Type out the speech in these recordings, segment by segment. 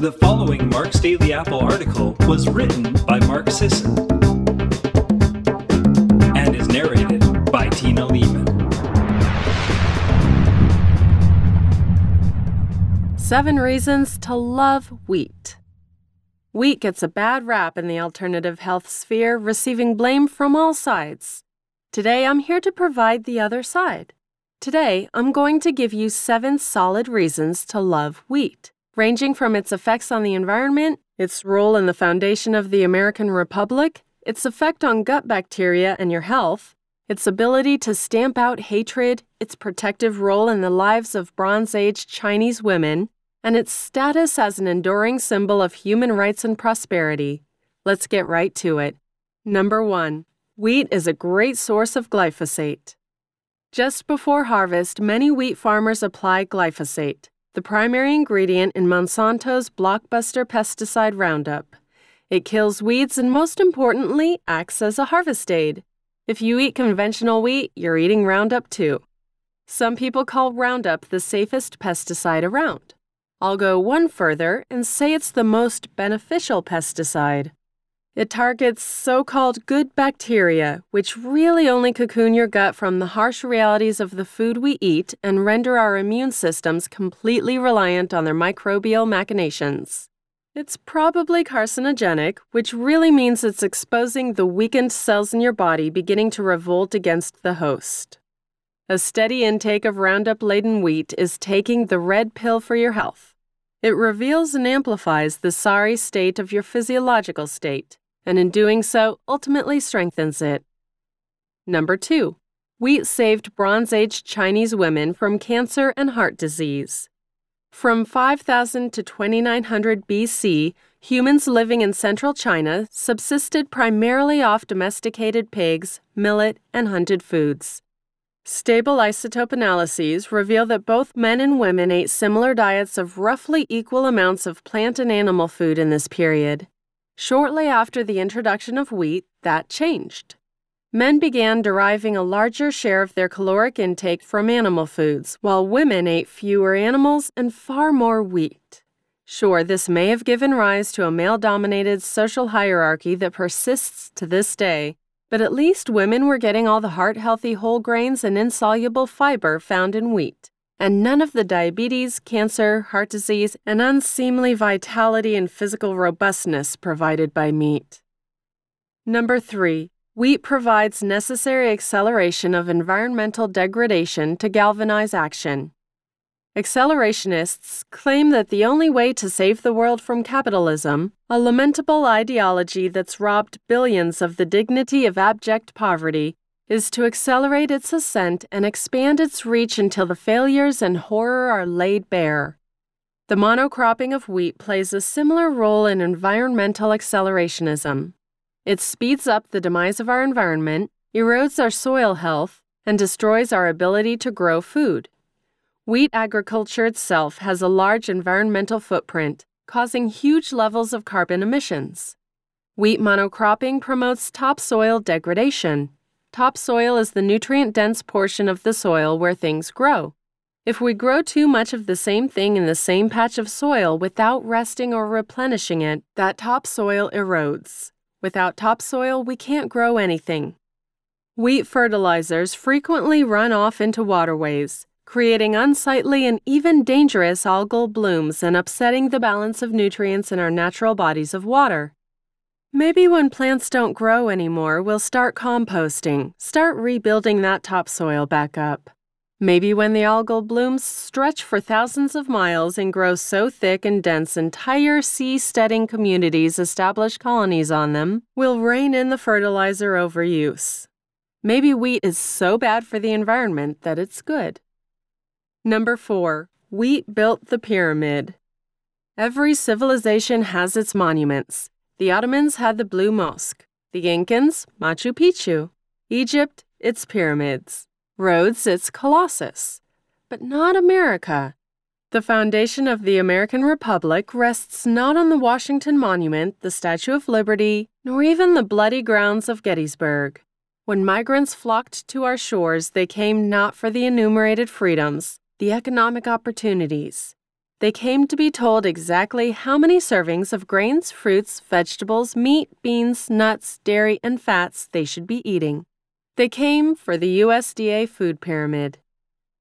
The following Mark's Daily Apple article was written by Mark Sisson and is narrated by Tina Leaman. Seven Reasons to Love Wheat. Wheat gets a bad rap in the alternative health sphere, receiving blame from all sides. Today, I'm here to provide the other side. Today, I'm going to give you seven solid reasons to love wheat ranging from its effects on the environment, its role in the foundation of the American Republic, its effect on gut bacteria and your health, its ability to stamp out hatred, its protective role in the lives of Bronze Age Chinese women, and its status as an enduring symbol of human rights and prosperity. Let's get right to it. Number one, wheat is a great source of glyphosate. Just before harvest, many wheat farmers apply glyphosate the primary ingredient in Monsanto's blockbuster pesticide Roundup. It kills weeds and, most importantly, acts as a harvest aid. If you eat conventional wheat, you're eating Roundup too. Some people call Roundup the safest pesticide around. I'll go one further and say it's the most beneficial pesticide. It targets so called good bacteria, which really only cocoon your gut from the harsh realities of the food we eat and render our immune systems completely reliant on their microbial machinations. It's probably carcinogenic, which really means it's exposing the weakened cells in your body beginning to revolt against the host. A steady intake of Roundup laden wheat is taking the red pill for your health. It reveals and amplifies the sorry state of your physiological state, and in doing so, ultimately strengthens it. Number two, wheat saved Bronze Age Chinese women from cancer and heart disease. From 5000 to 2900 BC, humans living in central China subsisted primarily off domesticated pigs, millet, and hunted foods. Stable isotope analyses reveal that both men and women ate similar diets of roughly equal amounts of plant and animal food in this period. Shortly after the introduction of wheat, that changed. Men began deriving a larger share of their caloric intake from animal foods, while women ate fewer animals and far more wheat. Sure, this may have given rise to a male dominated social hierarchy that persists to this day, but at least women were getting all the heart healthy whole grains and insoluble fiber found in wheat and none of the diabetes, cancer, heart disease, and unseemly vitality and physical robustness provided by meat. Number three, wheat provides necessary acceleration of environmental degradation to galvanize action. Accelerationists claim that the only way to save the world from capitalism, a lamentable ideology that's robbed billions of the dignity of abject poverty, is to accelerate its ascent and expand its reach until the failures and horror are laid bare. The monocropping of wheat plays a similar role in environmental accelerationism. It speeds up the demise of our environment, erodes our soil health, and destroys our ability to grow food. Wheat agriculture itself has a large environmental footprint, causing huge levels of carbon emissions. Wheat monocropping promotes topsoil degradation, Topsoil is the nutrient dense portion of the soil where things grow. If we grow too much of the same thing in the same patch of soil without resting or replenishing it, that topsoil erodes. Without topsoil, we can't grow anything. Wheat fertilizers frequently run off into waterways, creating unsightly and even dangerous algal blooms and upsetting the balance of nutrients in our natural bodies of water. Maybe when plants don't grow anymore, we'll start composting, start rebuilding that topsoil back up. Maybe when the algal blooms stretch for thousands of miles and grow so thick and dense entire seasteading communities establish colonies on them, we'll rein in the fertilizer overuse. Maybe wheat is so bad for the environment that it's good. Number 4. Wheat built the pyramid. Every civilization has its monuments. The Ottomans had the Blue Mosque, the Incans, Machu Picchu, Egypt, its pyramids, Rhodes, its Colossus. But not America. The foundation of the American Republic rests not on the Washington Monument, the Statue of Liberty, nor even the bloody grounds of Gettysburg. When migrants flocked to our shores, they came not for the enumerated freedoms, the economic opportunities. They came to be told exactly how many servings of grains, fruits, vegetables, meat, beans, nuts, dairy, and fats they should be eating. They came for the USDA food pyramid.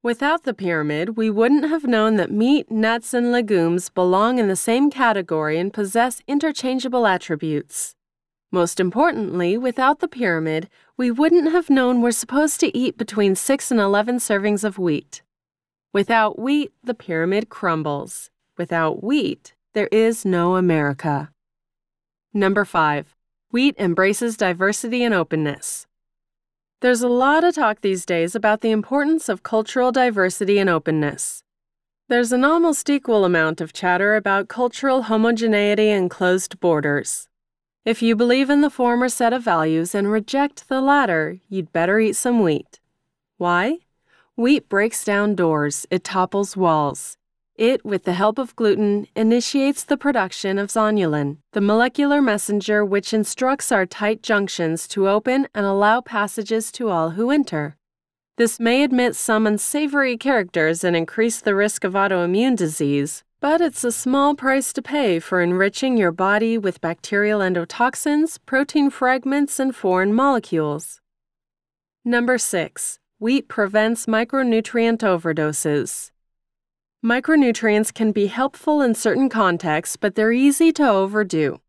Without the pyramid, we wouldn't have known that meat, nuts, and legumes belong in the same category and possess interchangeable attributes. Most importantly, without the pyramid, we wouldn't have known we're supposed to eat between 6 and 11 servings of wheat. Without wheat, the pyramid crumbles. Without wheat, there is no America. Number 5. Wheat embraces diversity and openness. There's a lot of talk these days about the importance of cultural diversity and openness. There's an almost equal amount of chatter about cultural homogeneity and closed borders. If you believe in the former set of values and reject the latter, you'd better eat some wheat. Why? Wheat breaks down doors, it topples walls. It, with the help of gluten, initiates the production of zonulin, the molecular messenger which instructs our tight junctions to open and allow passages to all who enter. This may admit some unsavory characters and increase the risk of autoimmune disease, but it's a small price to pay for enriching your body with bacterial endotoxins, protein fragments, and foreign molecules. Number 6. Wheat prevents micronutrient overdoses. Micronutrients can be helpful in certain contexts, but they're easy to overdo.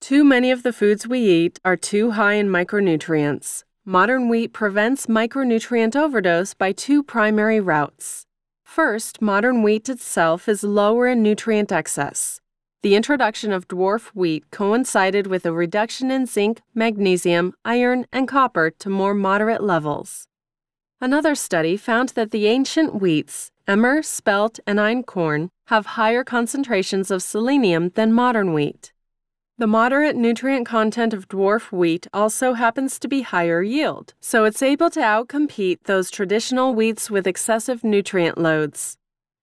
Too many of the foods we eat are too high in micronutrients. Modern wheat prevents micronutrient overdose by two primary routes. First, modern wheat itself is lower in nutrient excess. The introduction of dwarf wheat coincided with a reduction in zinc, magnesium, iron, and copper to more moderate levels. Another study found that the ancient wheats, emmer, spelt, and einkorn, have higher concentrations of selenium than modern wheat. The moderate nutrient content of dwarf wheat also happens to be higher yield, so it's able to outcompete those traditional wheats with excessive nutrient loads.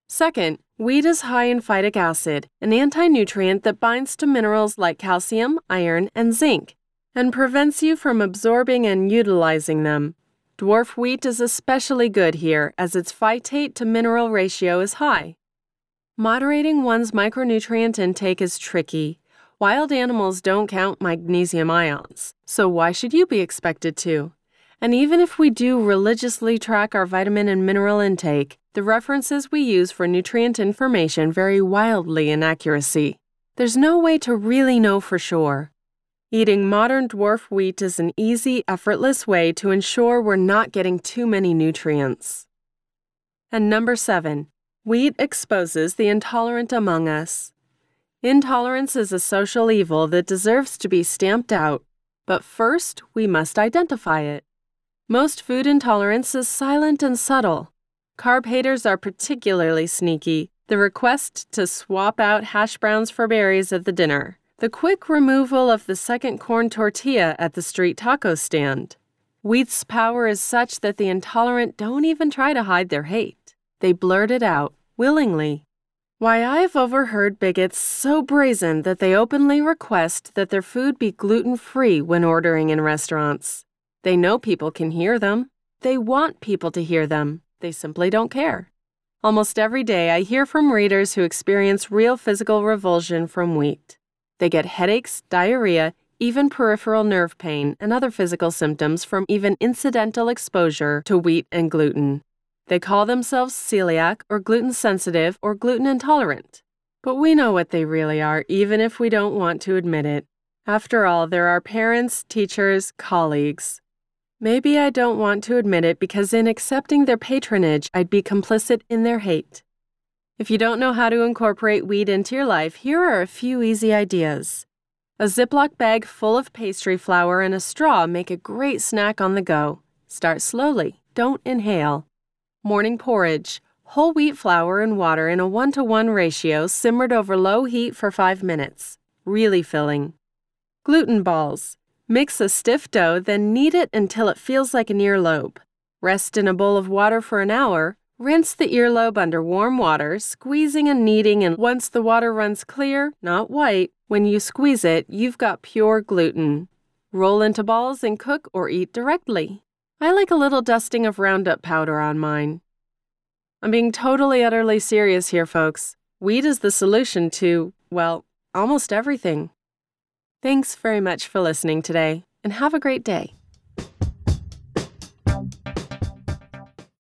Second, wheat is high in phytic acid, an anti nutrient that binds to minerals like calcium, iron, and zinc, and prevents you from absorbing and utilizing them. Dwarf wheat is especially good here as its phytate to mineral ratio is high. Moderating one's micronutrient intake is tricky. Wild animals don't count magnesium ions, so why should you be expected to? And even if we do religiously track our vitamin and mineral intake, the references we use for nutrient information vary wildly in accuracy. There's no way to really know for sure. Eating modern dwarf wheat is an easy, effortless way to ensure we're not getting too many nutrients. And number seven, wheat exposes the intolerant among us. Intolerance is a social evil that deserves to be stamped out, but first we must identify it. Most food intolerance is silent and subtle. Carb haters are particularly sneaky. The request to swap out hash browns for berries at the dinner the quick removal of the second corn tortilla at the street taco stand. Wheat's power is such that the intolerant don't even try to hide their hate. They blurt it out, willingly. Why, I've overheard bigots so brazen that they openly request that their food be gluten free when ordering in restaurants. They know people can hear them. They want people to hear them. They simply don't care. Almost every day, I hear from readers who experience real physical revulsion from wheat. They get headaches, diarrhea, even peripheral nerve pain, and other physical symptoms from even incidental exposure to wheat and gluten. They call themselves celiac or gluten sensitive or gluten intolerant. But we know what they really are, even if we don't want to admit it. After all, they're our parents, teachers, colleagues. Maybe I don't want to admit it because in accepting their patronage, I'd be complicit in their hate. If you don't know how to incorporate wheat into your life, here are a few easy ideas. A Ziploc bag full of pastry flour and a straw make a great snack on the go. Start slowly, don't inhale. Morning porridge. Whole wheat flour and water in a 1 to 1 ratio simmered over low heat for 5 minutes. Really filling. Gluten balls. Mix a stiff dough, then knead it until it feels like an earlobe. Rest in a bowl of water for an hour, Rinse the earlobe under warm water, squeezing and kneading, and once the water runs clear, not white, when you squeeze it, you've got pure gluten. Roll into balls and cook or eat directly. I like a little dusting of Roundup powder on mine. I'm being totally, utterly serious here, folks. Wheat is the solution to, well, almost everything. Thanks very much for listening today, and have a great day.